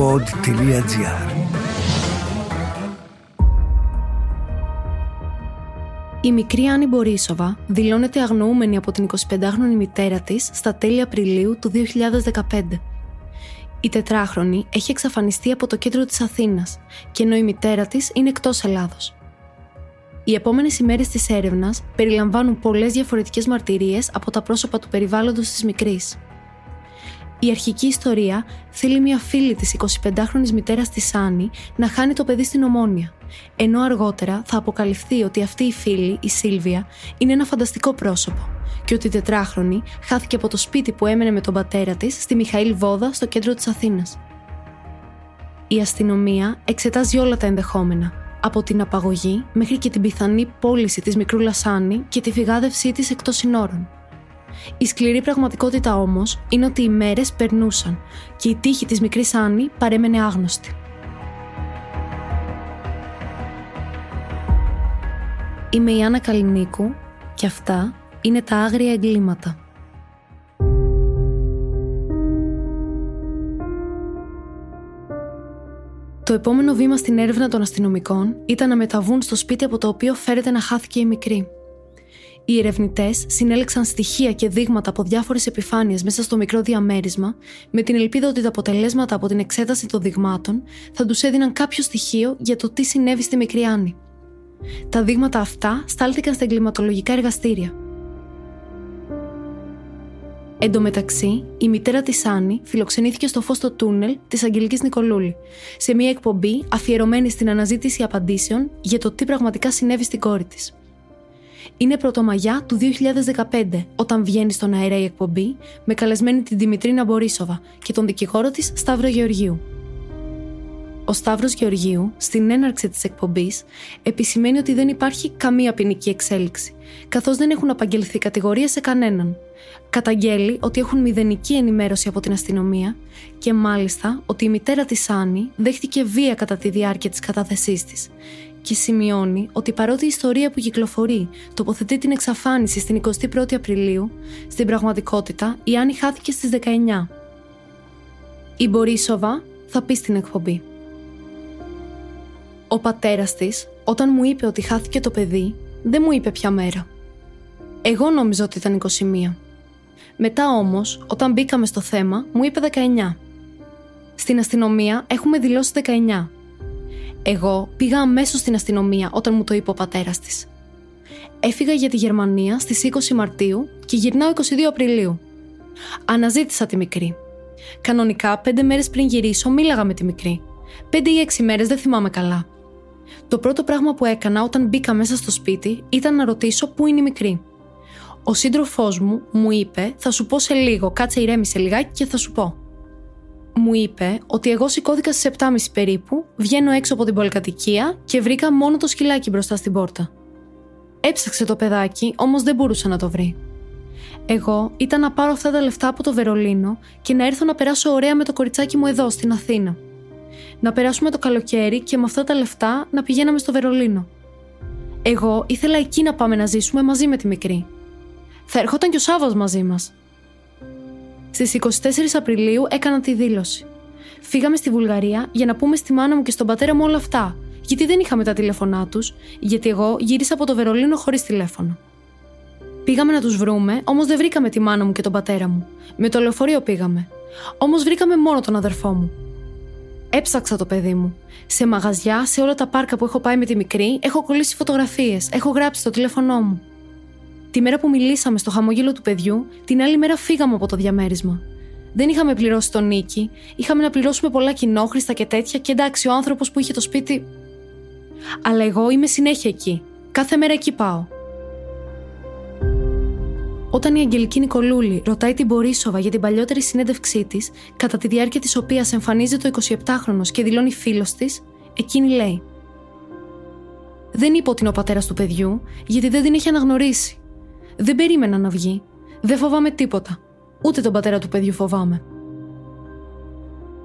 pod.gr Η μικρή Άννη Μπορίσοβα δηλώνεται αγνοούμενη από την 25χρονη μητέρα της στα τέλη Απριλίου του 2015. Η τετράχρονη έχει εξαφανιστεί από το κέντρο της Αθήνας και ενώ η μητέρα της είναι εκτός Ελλάδος. Οι επόμενες ημέρες της έρευνας περιλαμβάνουν πολλές διαφορετικές μαρτυρίες από τα πρόσωπα του περιβάλλοντος της μικρής. Η αρχική ιστορία θέλει μια φίλη της 25χρονης μητέρας της Άννη να χάνει το παιδί στην ομόνια, ενώ αργότερα θα αποκαλυφθεί ότι αυτή η φίλη, η Σίλβια, είναι ένα φανταστικό πρόσωπο και ότι η τετράχρονη χάθηκε από το σπίτι που έμενε με τον πατέρα της στη Μιχαήλ Βόδα στο κέντρο της Αθήνας. Η αστυνομία εξετάζει όλα τα ενδεχόμενα, από την απαγωγή μέχρι και την πιθανή πώληση της μικρού Λασάνη και τη φυγάδευσή της εκτός συνόρων. Η σκληρή πραγματικότητα όμως είναι ότι οι μέρες περνούσαν και η τύχη της μικρής Άννη παρέμενε άγνωστη. Είμαι η Άννα Καλινίκου και αυτά είναι τα άγρια εγκλήματα. Το επόμενο βήμα στην έρευνα των αστυνομικών ήταν να μεταβούν στο σπίτι από το οποίο φέρεται να χάθηκε η μικρή. Οι ερευνητές συνέλεξαν στοιχεία και δείγματα από διάφορες επιφάνειες μέσα στο μικρό διαμέρισμα, με την ελπίδα ότι τα αποτελέσματα από την εξέταση των δειγμάτων θα τους έδιναν κάποιο στοιχείο για το τι συνέβη στη μικρή Άννη. Τα δείγματα αυτά στάλθηκαν στα εγκληματολογικά εργαστήρια. Εν τω μεταξύ, η μητέρα της Άννη φιλοξενήθηκε στο φως στο τούνελ της Αγγελικής Νικολούλη, σε μια εκπομπή αφιερωμένη στην αναζήτηση απαντήσεων για το τι πραγματικά συνέβη στην κόρη της. Είναι πρωτομαγιά του 2015 όταν βγαίνει στον αέρα η εκπομπή με καλεσμένη την Δημητρίνα Μπορίσοβα και τον δικηγόρο της Σταύρο Γεωργίου. Ο Σταύρος Γεωργίου, στην έναρξη της εκπομπής, επισημαίνει ότι δεν υπάρχει καμία ποινική εξέλιξη, καθώς δεν έχουν απαγγελθεί κατηγορίες σε κανέναν. Καταγγέλει ότι έχουν μηδενική ενημέρωση από την αστυνομία και μάλιστα ότι η μητέρα της Άννη δέχτηκε βία κατά τη διάρκεια της κατάθεσής της και σημειώνει ότι παρότι η ιστορία που κυκλοφορεί τοποθετεί την εξαφάνιση στην 21η Απριλίου, στην πραγματικότητα η Άννη χάθηκε στις 19. Η Μπορίσοβα θα πει στην εκπομπή. Ο πατέρας της, όταν μου είπε ότι χάθηκε το παιδί, δεν μου είπε ποια μέρα. Εγώ νόμιζα ότι ήταν 21. Μετά όμως, όταν μπήκαμε στο θέμα, μου είπε 19. Στην αστυνομία έχουμε δηλώσει 19 εγώ πήγα αμέσως στην αστυνομία όταν μου το είπε ο πατέρας της. Έφυγα για τη Γερμανία στις 20 Μαρτίου και γυρνάω 22 Απριλίου. Αναζήτησα τη μικρή. Κανονικά, πέντε μέρες πριν γυρίσω, μίλαγα με τη μικρή. Πέντε ή έξι μέρες, δεν θυμάμαι καλά. Το πρώτο πράγμα που έκανα όταν μπήκα μέσα στο σπίτι ήταν να ρωτήσω πού είναι η μικρή. Ο σύντροφός μου μου είπε: Θα σου πω σε λίγο, κάτσε ηρέμησε λιγάκι και θα σου πω μου είπε ότι εγώ σηκώθηκα στις 7.30 περίπου, βγαίνω έξω από την πολυκατοικία και βρήκα μόνο το σκυλάκι μπροστά στην πόρτα. Έψαξε το παιδάκι, όμως δεν μπορούσε να το βρει. Εγώ ήταν να πάρω αυτά τα λεφτά από το Βερολίνο και να έρθω να περάσω ωραία με το κοριτσάκι μου εδώ, στην Αθήνα. Να περάσουμε το καλοκαίρι και με αυτά τα λεφτά να πηγαίναμε στο Βερολίνο. Εγώ ήθελα εκεί να πάμε να ζήσουμε μαζί με τη μικρή. Θα ερχόταν και ο Σάββας μαζί μας. Στις 24 Απριλίου έκανα τη δήλωση. Φύγαμε στη Βουλγαρία για να πούμε στη μάνα μου και στον πατέρα μου όλα αυτά, γιατί δεν είχαμε τα τηλέφωνά τους, γιατί εγώ γύρισα από το Βερολίνο χωρίς τηλέφωνο. Πήγαμε να τους βρούμε, όμως δεν βρήκαμε τη μάνα μου και τον πατέρα μου. Με το λεωφορείο πήγαμε. Όμως βρήκαμε μόνο τον αδερφό μου. Έψαξα το παιδί μου. Σε μαγαζιά, σε όλα τα πάρκα που έχω πάει με τη μικρή, έχω κολλήσει φωτογραφίες, έχω γράψει το τηλέφωνό μου. Τη μέρα που μιλήσαμε στο χαμογέλο του παιδιού, την άλλη μέρα φύγαμε από το διαμέρισμα. Δεν είχαμε πληρώσει τον νίκη, είχαμε να πληρώσουμε πολλά κοινόχρηστα και τέτοια και εντάξει ο άνθρωπος που είχε το σπίτι. Αλλά εγώ είμαι συνέχεια εκεί. Κάθε μέρα εκεί πάω. Όταν η Αγγελική Νικολούλη ρωτάει την Μπορίσοβα για την παλιότερη συνέντευξή της, κατά τη διάρκεια της οποίας εμφανίζεται το 27χρονο και δηλώνει φίλος της, εκείνη λέει: Δεν είπε ότι είναι ο πατέρας του παιδιού, γιατί δεν την έχει αναγνωρίσει. Δεν περίμενα να βγει. Δεν φοβάμαι τίποτα. Ούτε τον πατέρα του παιδιού φοβάμαι.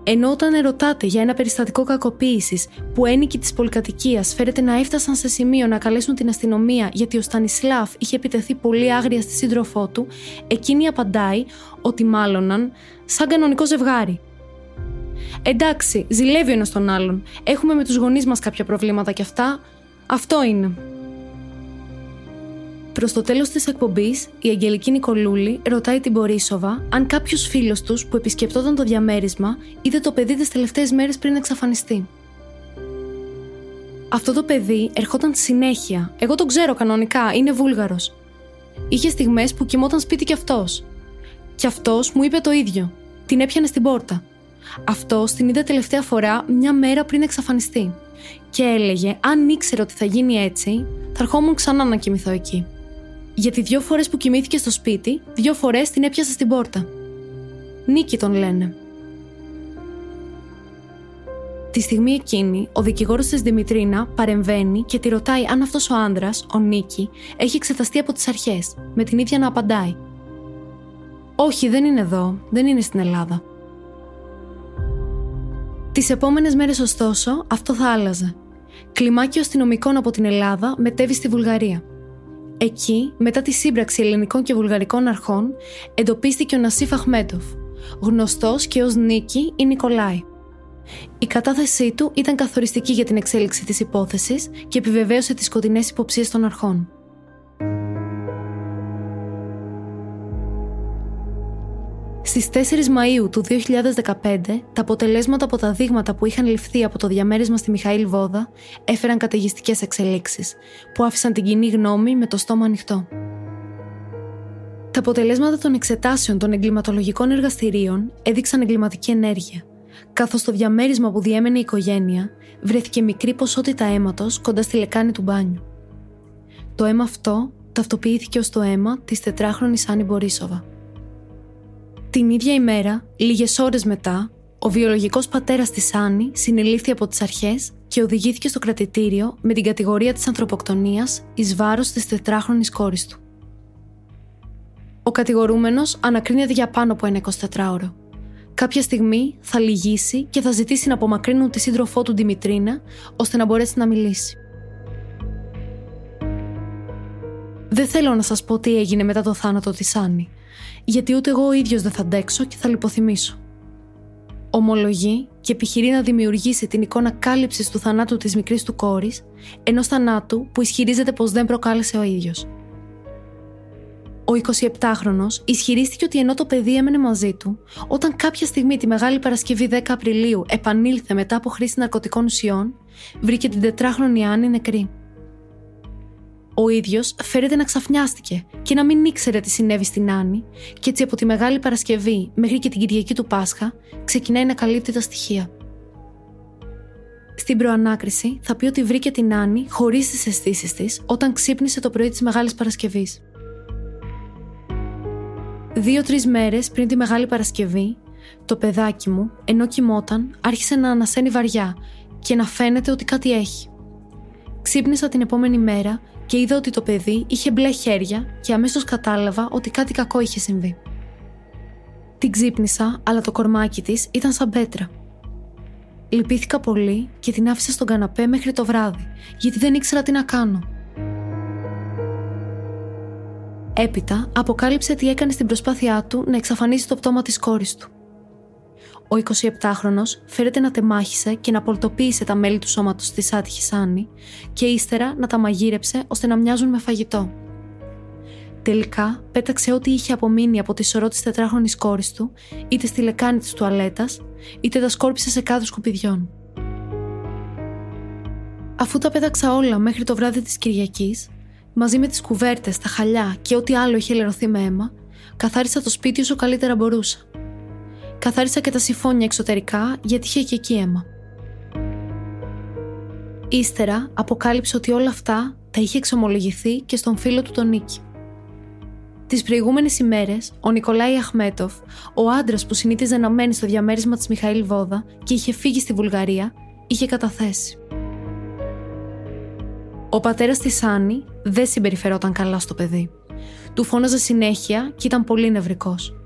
Ενώ όταν ερωτάτε για ένα περιστατικό κακοποίησης που ένικοι της πολυκατοικίας φέρεται να έφτασαν σε σημείο να καλέσουν την αστυνομία γιατί ο Στανισλάφ είχε επιτεθεί πολύ άγρια στη σύντροφό του, εκείνη απαντάει ότι μάλλοναν σαν κανονικό ζευγάρι. Εντάξει, ζηλεύει ο ένας τον άλλον. Έχουμε με τους γονείς μας κάποια προβλήματα κι αυτά. Αυτό είναι. Προς το τέλος της εκπομπής, η Αγγελική Νικολούλη ρωτάει την Μπορίσοβα αν κάποιος φίλος τους που επισκεπτόταν το διαμέρισμα είδε το παιδί τις τελευταίες μέρες πριν εξαφανιστεί. Αυτό το παιδί ερχόταν συνέχεια. Εγώ τον ξέρω κανονικά, είναι Βούλγαρος. Είχε στιγμές που κοιμόταν σπίτι κι αυτός. Κι αυτός μου είπε το ίδιο. Την έπιανε στην πόρτα. Αυτό την είδε τελευταία φορά μια μέρα πριν εξαφανιστεί. Και έλεγε, αν ήξερε ότι θα γίνει έτσι, θα ερχόμουν ξανά να κοιμηθώ εκεί. Γιατί δύο φορές που κοιμήθηκε στο σπίτι, δύο φορές την έπιασε στην πόρτα. Νίκη τον λένε. Τη στιγμή εκείνη, ο δικηγόρος της Δημητρίνα παρεμβαίνει και τη ρωτάει αν αυτός ο άντρα, ο Νίκη, έχει εξεταστεί από τις αρχές, με την ίδια να απαντάει. Όχι, δεν είναι εδώ, δεν είναι στην Ελλάδα. Τις επόμενες μέρες, ωστόσο, αυτό θα άλλαζε. Κλιμάκιο αστυνομικών από την Ελλάδα μετέβη στη Βουλγαρία. Εκεί, μετά τη σύμπραξη ελληνικών και βουλγαρικών αρχών, εντοπίστηκε ο Νασίφ Αχμέτοφ, γνωστός και ως Νίκη ή Νικολάη. Η κατάθεσή του ήταν καθοριστική για την εξέλιξη της υπόθεσης και επιβεβαίωσε τις σκοτεινές υποψίες των αρχών. Στις 4 Μαου του 2015, τα αποτελέσματα από τα δείγματα που είχαν ληφθεί από το διαμέρισμα στη Μιχαήλ Βόδα έφεραν καταιγιστικές εξελίξεις, που άφησαν την κοινή γνώμη με το στόμα ανοιχτό. Τα αποτελέσματα των εξετάσεων των εγκληματολογικών εργαστηρίων έδειξαν εγκληματική ενέργεια, καθώς στο διαμέρισμα που διέμενε η οικογένεια βρέθηκε μικρή ποσότητα αίματος κοντά στη λεκάνη του μπάνιου. Το αίμα αυτό ταυτοποιήθηκε ως το αίμα της τετράχρονης Άννη Μπορίσοβα. Την ίδια ημέρα, λίγες ώρες μετά, ο βιολογικός πατέρας της Άννη συνελήφθη από τις αρχές και οδηγήθηκε στο κρατητήριο με την κατηγορία της ανθρωποκτονίας εις βάρος της τετράχρονης κόρης του. Ο κατηγορούμενος ανακρίνεται για πάνω από ένα 24ωρο. Κάποια στιγμή θα λυγίσει και θα ζητήσει να απομακρύνουν τη σύντροφό του Δημητρίνα ώστε να μπορέσει να μιλήσει. Δεν θέλω να σας πω τι έγινε μετά το θάνατο της Άννη γιατί ούτε εγώ ο ίδιος δεν θα αντέξω και θα λιποθυμήσω. Ομολογεί και επιχειρεί να δημιουργήσει την εικόνα κάλυψης του θανάτου της μικρής του κόρης, ενός θανάτου που ισχυρίζεται πως δεν προκάλεσε ο ίδιος. Ο 27χρονο ισχυρίστηκε ότι ενώ το παιδί έμενε μαζί του, όταν κάποια στιγμή τη Μεγάλη Παρασκευή 10 Απριλίου επανήλθε μετά από χρήση ναρκωτικών ουσιών, βρήκε την τετράχρονη Άννη νεκρή. Ο ίδιος φέρεται να ξαφνιάστηκε και να μην ήξερε τι συνέβη στην Άννη, και έτσι από τη Μεγάλη Παρασκευή μέχρι και την Κυριακή του Πάσχα ξεκινάει να καλύπτει τα στοιχεία. Στην προανάκριση θα πει ότι βρήκε την Άννη χωρίς τις αισθήσεις της όταν ξύπνησε το πρωί της Μεγάλης Παρασκευής. Δύο-τρεις μέρες πριν τη Μεγάλη Παρασκευή, το παιδάκι μου, ενώ κοιμόταν, άρχισε να ανασένει βαριά και να φαίνεται ότι κάτι έχει. Ξύπνησα την επόμενη μέρα και είδα ότι το παιδί είχε μπλε χέρια και αμέσως κατάλαβα ότι κάτι κακό είχε συμβεί. Την ξύπνησα, αλλά το κορμάκι της ήταν σαν πέτρα. Λυπήθηκα πολύ και την άφησα στον καναπέ μέχρι το βράδυ, γιατί δεν ήξερα τι να κάνω. Έπειτα αποκάλυψε τι έκανε στην προσπάθειά του να εξαφανίσει το πτώμα της κόρης του. Ο 27χρονο φέρεται να τεμάχισε και να πολτοποίησε τα μέλη του σώματος της άτυχης Άννη και ύστερα να τα μαγείρεψε ώστε να μοιάζουν με φαγητό. Τελικά πέταξε ό,τι είχε απομείνει από τη σωρό της τετράχρονης κόρης του, είτε στη λεκάνη της τουαλέτας, είτε τα σκόρπισε σε κάδους σκουπιδιών. Αφού τα πέταξα όλα μέχρι το βράδυ της Κυριακής, μαζί με τις κουβέρτες, τα χαλιά και ό,τι άλλο είχε λερωθεί με αίμα, καθάρισα το σπίτι όσο καλύτερα μπορούσα καθάρισα και τα συμφώνια εξωτερικά γιατί είχε και εκεί αίμα. Ύστερα αποκάλυψε ότι όλα αυτά τα είχε εξομολογηθεί και στον φίλο του τον Νίκη. Τις προηγούμενες ημέρες, ο Νικολάη Αχμέτοφ, ο άντρας που συνήθιζε να μένει στο διαμέρισμα της Μιχαήλ Βόδα και είχε φύγει στη Βουλγαρία, είχε καταθέσει. Ο πατέρας της Άννη δεν συμπεριφερόταν καλά στο παιδί. Του φώναζε συνέχεια και ήταν πολύ νευρικός.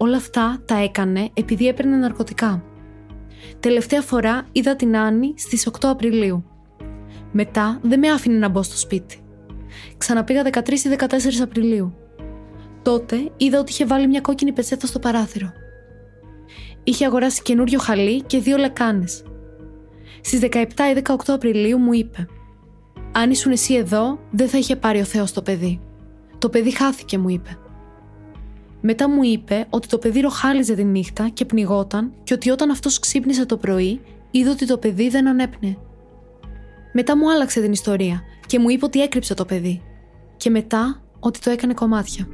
Όλα αυτά τα έκανε επειδή έπαιρνε ναρκωτικά. Τελευταία φορά είδα την Άννη στις 8 Απριλίου. Μετά δεν με άφηνε να μπω στο σπίτι. Ξαναπήγα 13 ή 14 Απριλίου. Τότε είδα ότι είχε βάλει μια κόκκινη πετσέτα στο παράθυρο. είχε αγοράσει καινούριο χαλί και δύο λεκάνες. Στις 17 ή 18 Απριλίου μου είπε «Αν ήσουν εσύ εδώ, δεν θα είχε πάρει ο Θεός το παιδί. Το παιδί χάθηκε», μου είπε. Μετά μου είπε ότι το παιδί ροχάλιζε τη νύχτα και πνιγόταν και ότι όταν αυτός ξύπνησε το πρωί, είδε ότι το παιδί δεν ανέπνεε. Μετά μου άλλαξε την ιστορία και μου είπε ότι έκρυψε το παιδί. Και μετά ότι το έκανε κομμάτια.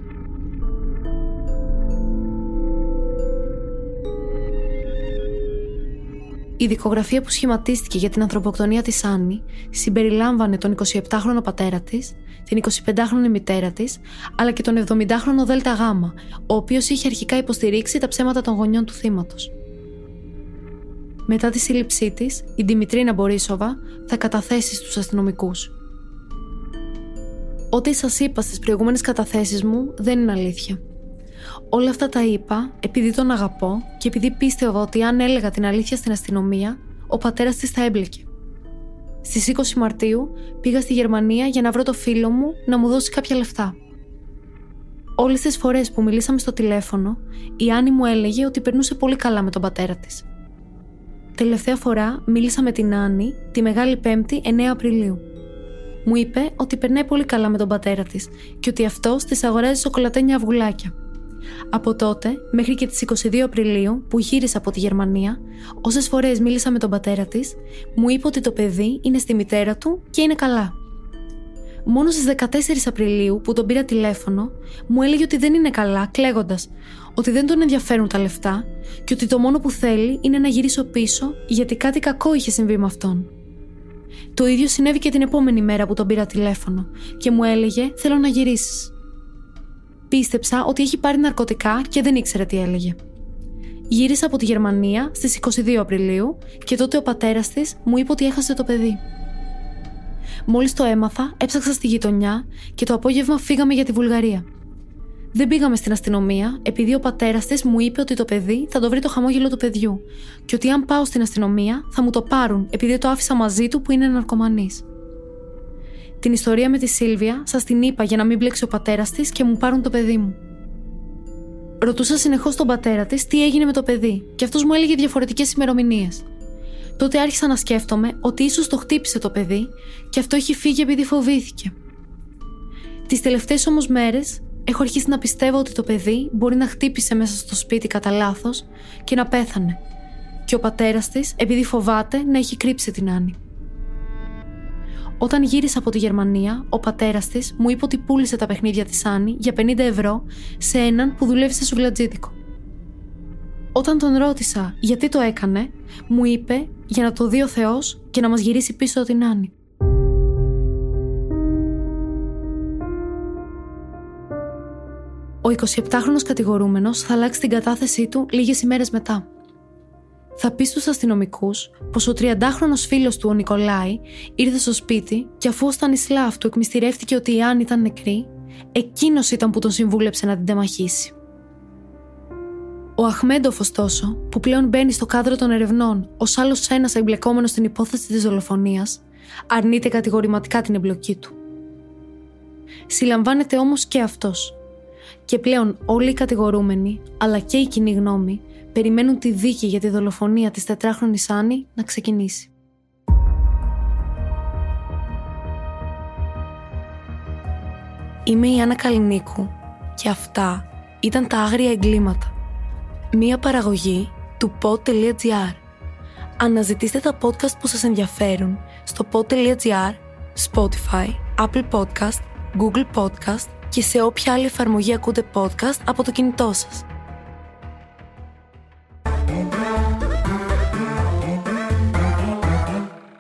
Η δικογραφία που σχηματίστηκε για την ανθρωποκτονία της Άννη συμπεριλάμβανε τον 27χρονο πατέρα της, την 25χρονη μητέρα της, αλλά και τον 70χρονο Δέλτα Γάμα, ο οποίος είχε αρχικά υποστηρίξει τα ψέματα των γονιών του θύματος. Μετά τη σύλληψή της, η Δημητρίνα Μπορίσοβα θα καταθέσει στους αστυνομικούς. Ό,τι σας είπα στις προηγούμενες καταθέσεις μου δεν είναι αλήθεια. Όλα αυτά τα είπα επειδή τον αγαπώ και επειδή πίστευα ότι αν έλεγα την αλήθεια στην αστυνομία, ο πατέρας της θα έμπλεκε. Στις 20 Μαρτίου πήγα στη Γερμανία για να βρω το φίλο μου να μου δώσει κάποια λεφτά. Όλες τις φορές που μιλήσαμε στο τηλέφωνο, η Άννη μου έλεγε ότι περνούσε πολύ καλά με τον πατέρα της. Τελευταία φορά μίλησα με την Άννη τη Μεγάλη Πέμπτη 9 Απριλίου. Μου είπε ότι περνάει πολύ καλά με τον πατέρα της και ότι αυτό τη αγοράζει σοκολατένια αυγουλάκια. Από τότε, μέχρι και τις 22 Απριλίου που γύρισα από τη Γερμανία, όσες φορές μίλησα με τον πατέρα της, μου είπε ότι το παιδί είναι στη μητέρα του και είναι καλά. Μόνο στις 14 Απριλίου που τον πήρα τηλέφωνο, μου έλεγε ότι δεν είναι καλά, κλαίγοντας, ότι δεν τον ενδιαφέρουν τα λεφτά και ότι το μόνο που θέλει είναι να γυρίσω πίσω γιατί κάτι κακό είχε συμβεί με αυτόν. Το ίδιο συνέβη και την επόμενη μέρα που τον πήρα τηλέφωνο και μου έλεγε: Θέλω να γυρίσεις. Πίστεψα ότι έχει πάρει ναρκωτικά και δεν ήξερε τι έλεγε. Γύρισα από τη Γερμανία στις 22 Απριλίου και τότε ο πατέρας της μου είπε ότι έχασε το παιδί. Μόλις το έμαθα, έψαξα στη γειτονιά και το απόγευμα φύγαμε για τη Βουλγαρία. Δεν πήγαμε στην αστυνομία επειδή ο πατέρας της μου είπε ότι το παιδί θα το βρει το χαμόγελο του παιδιού και ότι αν πάω στην αστυνομία θα μου το πάρουν επειδή το άφησα μαζί του που είναι ναρκωμανής. Την ιστορία με τη Σίλβια σας την είπα για να μην μπλέξει ο πατέρας της και μου πάρουν το παιδί μου. Ρωτούσα συνεχώς τον πατέρα της τι έγινε με το παιδί, και αυτός μου έλεγε διαφορετικές ημερομηνίες. Τότε άρχισα να σκέφτομαι ότι ίσως το χτύπησε το παιδί και αυτό έχει φύγει επειδή φοβήθηκε. Τις τελευταίες όμως μέρες έχω αρχίσει να πιστεύω ότι το παιδί μπορεί να χτύπησε μέσα στο σπίτι κατά λάθος και να πέθανε. Και ο πατέρας της, επειδή φοβάται, να έχει κρύψει την Άννη. Όταν γύρισα από τη Γερμανία, ο πατέρας της μου είπε ότι πούλησε τα παιχνίδια της Άννη για 50 ευρώ σε έναν που δουλεύει σε σουβλατζίδικο. Όταν τον ρώτησα γιατί το έκανε, μου είπε για να το δει ο Θεός και να μας γυρίσει πίσω την Άννη. Ο 27χρονος κατηγορούμενος θα αλλάξει την κατάθεσή του λίγες ημέρες μετά θα πεις στους αστυνομικούς πως ο 30χρονο φίλος του, ο Νικολάη, ήρθε στο σπίτι και αφού ο Στανισλάβ του εκμυστηρεύτηκε ότι η Άννη ήταν νεκρή, εκείνος ήταν που τον συμβούλεψε να την τεμαχίσει. Ο Αχμέντοφ, ωστόσο, που πλέον μπαίνει στο κάδρο των ερευνών ως άλλος ένας εμπλεκόμενος στην υπόθεση της δολοφονίας, αρνείται κατηγορηματικά την εμπλοκή του. Συλλαμβάνεται όμως και αυτός. Και πλέον όλοι οι κατηγορούμενοι, αλλά και η κοινή γνώμη, περιμένουν τη δίκη για τη δολοφονία της τετράχρονης Άννη να ξεκινήσει. Είμαι η Άννα Καλινίκου και αυτά ήταν τα άγρια εγκλήματα. Μία παραγωγή του pod.gr. Αναζητήστε τα podcast που σας ενδιαφέρουν στο pod.gr, Spotify, Apple Podcast, Google Podcast και σε όποια άλλη εφαρμογή ακούτε podcast από το κινητό σας.